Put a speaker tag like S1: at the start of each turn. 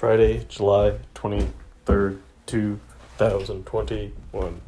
S1: Friday, July 23rd, 2021.